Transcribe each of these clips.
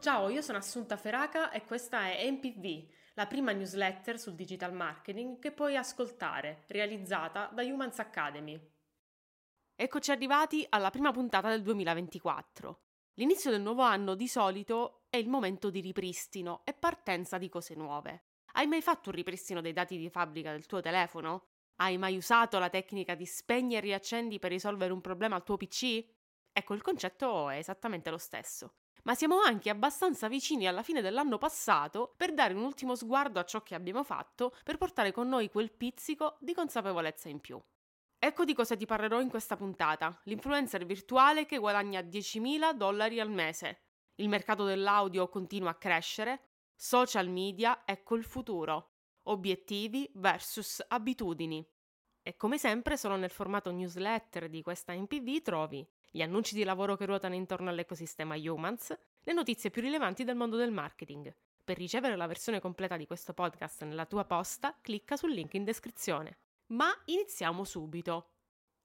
Ciao, io sono Assunta Feraca e questa è MPV, la prima newsletter sul digital marketing che puoi ascoltare, realizzata da Humans Academy. Eccoci arrivati alla prima puntata del 2024. L'inizio del nuovo anno di solito è il momento di ripristino e partenza di cose nuove. Hai mai fatto un ripristino dei dati di fabbrica del tuo telefono? Hai mai usato la tecnica di spegni e riaccendi per risolvere un problema al tuo PC? Ecco, il concetto è esattamente lo stesso. Ma siamo anche abbastanza vicini alla fine dell'anno passato per dare un ultimo sguardo a ciò che abbiamo fatto per portare con noi quel pizzico di consapevolezza in più. Ecco di cosa ti parlerò in questa puntata, l'influencer virtuale che guadagna 10.000 dollari al mese. Il mercato dell'audio continua a crescere, social media ecco il futuro, obiettivi versus abitudini. E come sempre solo nel formato newsletter di questa MPV trovi gli annunci di lavoro che ruotano intorno all'ecosistema Humans, le notizie più rilevanti del mondo del marketing. Per ricevere la versione completa di questo podcast nella tua posta, clicca sul link in descrizione. Ma iniziamo subito.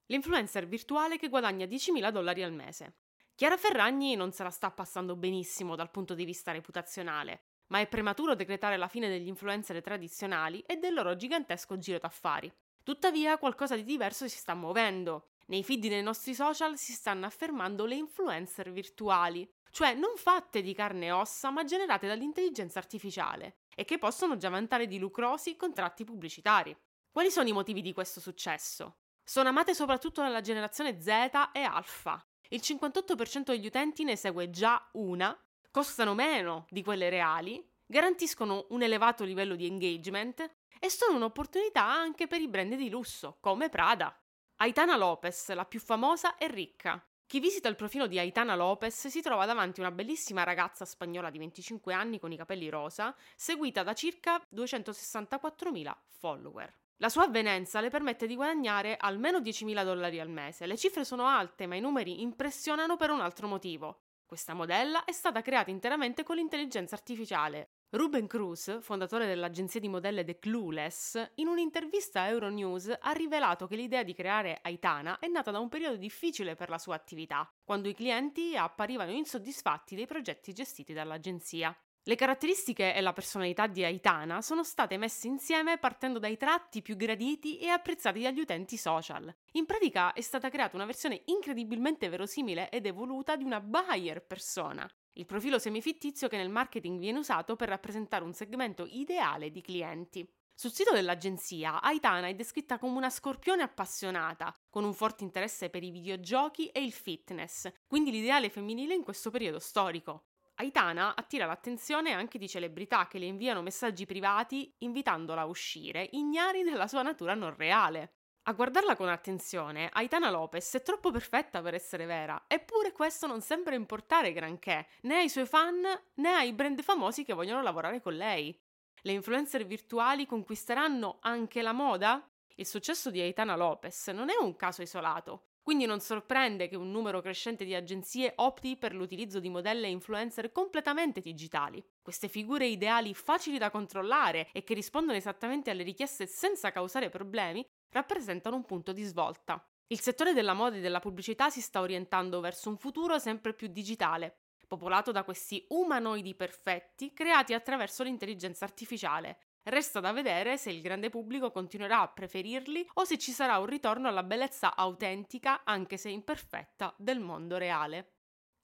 L'influencer virtuale che guadagna 10.000 dollari al mese. Chiara Ferragni non se la sta passando benissimo dal punto di vista reputazionale, ma è prematuro decretare la fine degli influencer tradizionali e del loro gigantesco giro d'affari. Tuttavia qualcosa di diverso si sta muovendo. Nei feed dei nostri social si stanno affermando le influencer virtuali, cioè non fatte di carne e ossa ma generate dall'intelligenza artificiale e che possono già vantare di lucrosi contratti pubblicitari. Quali sono i motivi di questo successo? Sono amate soprattutto dalla generazione Z e Alpha. Il 58% degli utenti ne segue già una, costano meno di quelle reali, garantiscono un elevato livello di engagement e sono un'opportunità anche per i brand di lusso, come Prada. Aitana Lopez, la più famosa e ricca. Chi visita il profilo di Aitana Lopez si trova davanti una bellissima ragazza spagnola di 25 anni con i capelli rosa, seguita da circa 264.000 follower. La sua avvenenza le permette di guadagnare almeno 10.000 dollari al mese. Le cifre sono alte, ma i numeri impressionano per un altro motivo. Questa modella è stata creata interamente con l'intelligenza artificiale. Ruben Cruz, fondatore dell'agenzia di modelle The Clueless, in un'intervista a Euronews ha rivelato che l'idea di creare Aitana è nata da un periodo difficile per la sua attività, quando i clienti apparivano insoddisfatti dei progetti gestiti dall'agenzia. Le caratteristiche e la personalità di Aitana sono state messe insieme partendo dai tratti più graditi e apprezzati dagli utenti social. In pratica è stata creata una versione incredibilmente verosimile ed evoluta di una buyer persona, il profilo semifittizio che nel marketing viene usato per rappresentare un segmento ideale di clienti. Sul sito dell'agenzia, Aitana è descritta come una scorpione appassionata, con un forte interesse per i videogiochi e il fitness, quindi l'ideale femminile in questo periodo storico. Aitana attira l'attenzione anche di celebrità che le inviano messaggi privati invitandola a uscire, ignari della sua natura non reale. A guardarla con attenzione, Aitana Lopez è troppo perfetta per essere vera, eppure questo non sembra importare granché, né ai suoi fan né ai brand famosi che vogliono lavorare con lei. Le influencer virtuali conquisteranno anche la moda? Il successo di Aitana Lopez non è un caso isolato. Quindi non sorprende che un numero crescente di agenzie opti per l'utilizzo di modelle influencer completamente digitali. Queste figure ideali facili da controllare e che rispondono esattamente alle richieste senza causare problemi rappresentano un punto di svolta. Il settore della moda e della pubblicità si sta orientando verso un futuro sempre più digitale, popolato da questi umanoidi perfetti creati attraverso l'intelligenza artificiale, Resta da vedere se il grande pubblico continuerà a preferirli o se ci sarà un ritorno alla bellezza autentica, anche se imperfetta, del mondo reale.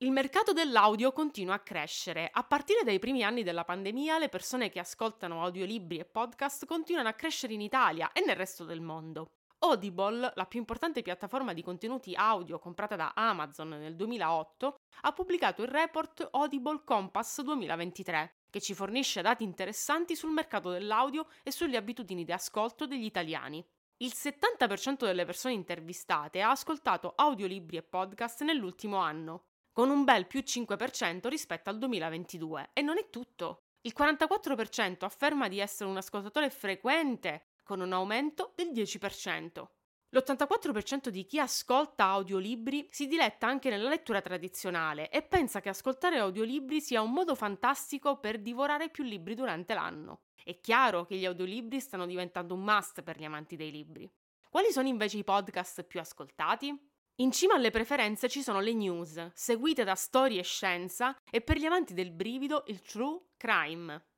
Il mercato dell'audio continua a crescere. A partire dai primi anni della pandemia, le persone che ascoltano audiolibri e podcast continuano a crescere in Italia e nel resto del mondo. Audible, la più importante piattaforma di contenuti audio comprata da Amazon nel 2008, ha pubblicato il report Audible Compass 2023, che ci fornisce dati interessanti sul mercato dell'audio e sulle abitudini di ascolto degli italiani. Il 70% delle persone intervistate ha ascoltato audiolibri e podcast nell'ultimo anno, con un bel più 5% rispetto al 2022. E non è tutto. Il 44% afferma di essere un ascoltatore frequente, con un aumento del 10%. L'84% di chi ascolta audiolibri si diletta anche nella lettura tradizionale e pensa che ascoltare audiolibri sia un modo fantastico per divorare più libri durante l'anno. È chiaro che gli audiolibri stanno diventando un must per gli amanti dei libri. Quali sono invece i podcast più ascoltati? In cima alle preferenze ci sono le news, seguite da storie e scienza, e per gli amanti del brivido il true crime.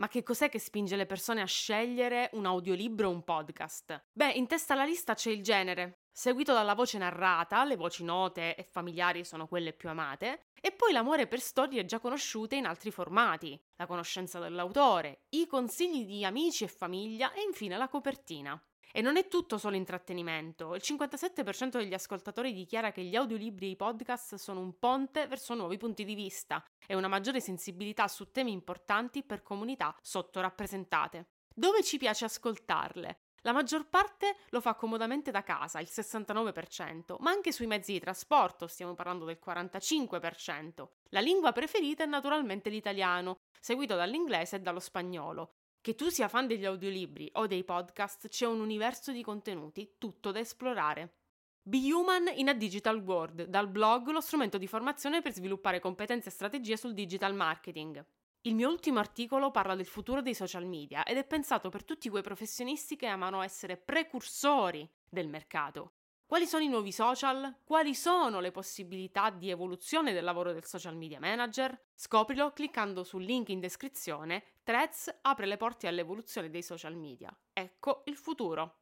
Ma che cos'è che spinge le persone a scegliere un audiolibro o un podcast? Beh, in testa alla lista c'è il genere, seguito dalla voce narrata, le voci note e familiari sono quelle più amate, e poi l'amore per storie già conosciute in altri formati, la conoscenza dell'autore, i consigli di amici e famiglia e infine la copertina. E non è tutto solo intrattenimento. Il 57% degli ascoltatori dichiara che gli audiolibri e i podcast sono un ponte verso nuovi punti di vista e una maggiore sensibilità su temi importanti per comunità sottorappresentate. Dove ci piace ascoltarle? La maggior parte lo fa comodamente da casa, il 69%, ma anche sui mezzi di trasporto, stiamo parlando del 45%. La lingua preferita è naturalmente l'italiano, seguito dall'inglese e dallo spagnolo. Che tu sia fan degli audiolibri o dei podcast, c'è un universo di contenuti tutto da esplorare. Be Human in a Digital World, dal blog lo strumento di formazione per sviluppare competenze e strategie sul digital marketing. Il mio ultimo articolo parla del futuro dei social media ed è pensato per tutti quei professionisti che amano essere precursori del mercato. Quali sono i nuovi social? Quali sono le possibilità di evoluzione del lavoro del social media manager? Scoprilo cliccando sul link in descrizione. Threads apre le porte all'evoluzione dei social media. Ecco il futuro.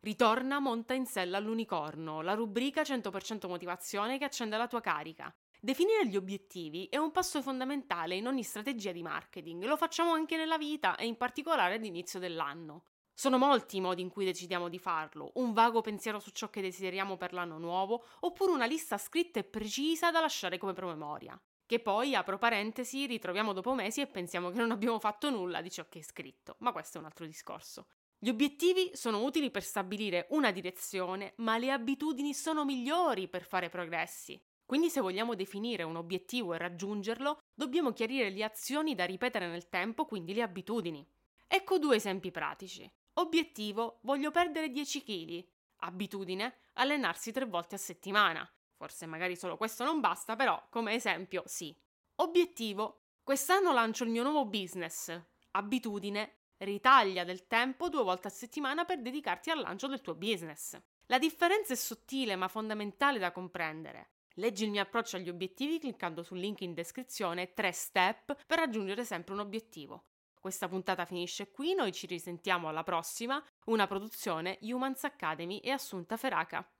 Ritorna Monta in sella all'unicorno, la rubrica 100% motivazione che accende la tua carica. Definire gli obiettivi è un passo fondamentale in ogni strategia di marketing, lo facciamo anche nella vita e in particolare all'inizio dell'anno. Sono molti i modi in cui decidiamo di farlo, un vago pensiero su ciò che desideriamo per l'anno nuovo, oppure una lista scritta e precisa da lasciare come promemoria. Che poi, apro parentesi, ritroviamo dopo mesi e pensiamo che non abbiamo fatto nulla di ciò che è scritto, ma questo è un altro discorso. Gli obiettivi sono utili per stabilire una direzione, ma le abitudini sono migliori per fare progressi. Quindi se vogliamo definire un obiettivo e raggiungerlo, dobbiamo chiarire le azioni da ripetere nel tempo, quindi le abitudini. Ecco due esempi pratici. Obiettivo, voglio perdere 10 kg. Abitudine, allenarsi tre volte a settimana. Forse magari solo questo non basta, però come esempio sì. Obiettivo, quest'anno lancio il mio nuovo business. Abitudine, ritaglia del tempo due volte a settimana per dedicarti al lancio del tuo business. La differenza è sottile ma fondamentale da comprendere. Leggi il mio approccio agli obiettivi cliccando sul link in descrizione 3 step per raggiungere sempre un obiettivo. Questa puntata finisce qui, noi ci risentiamo alla prossima, una produzione Humans Academy e Assunta Feraca.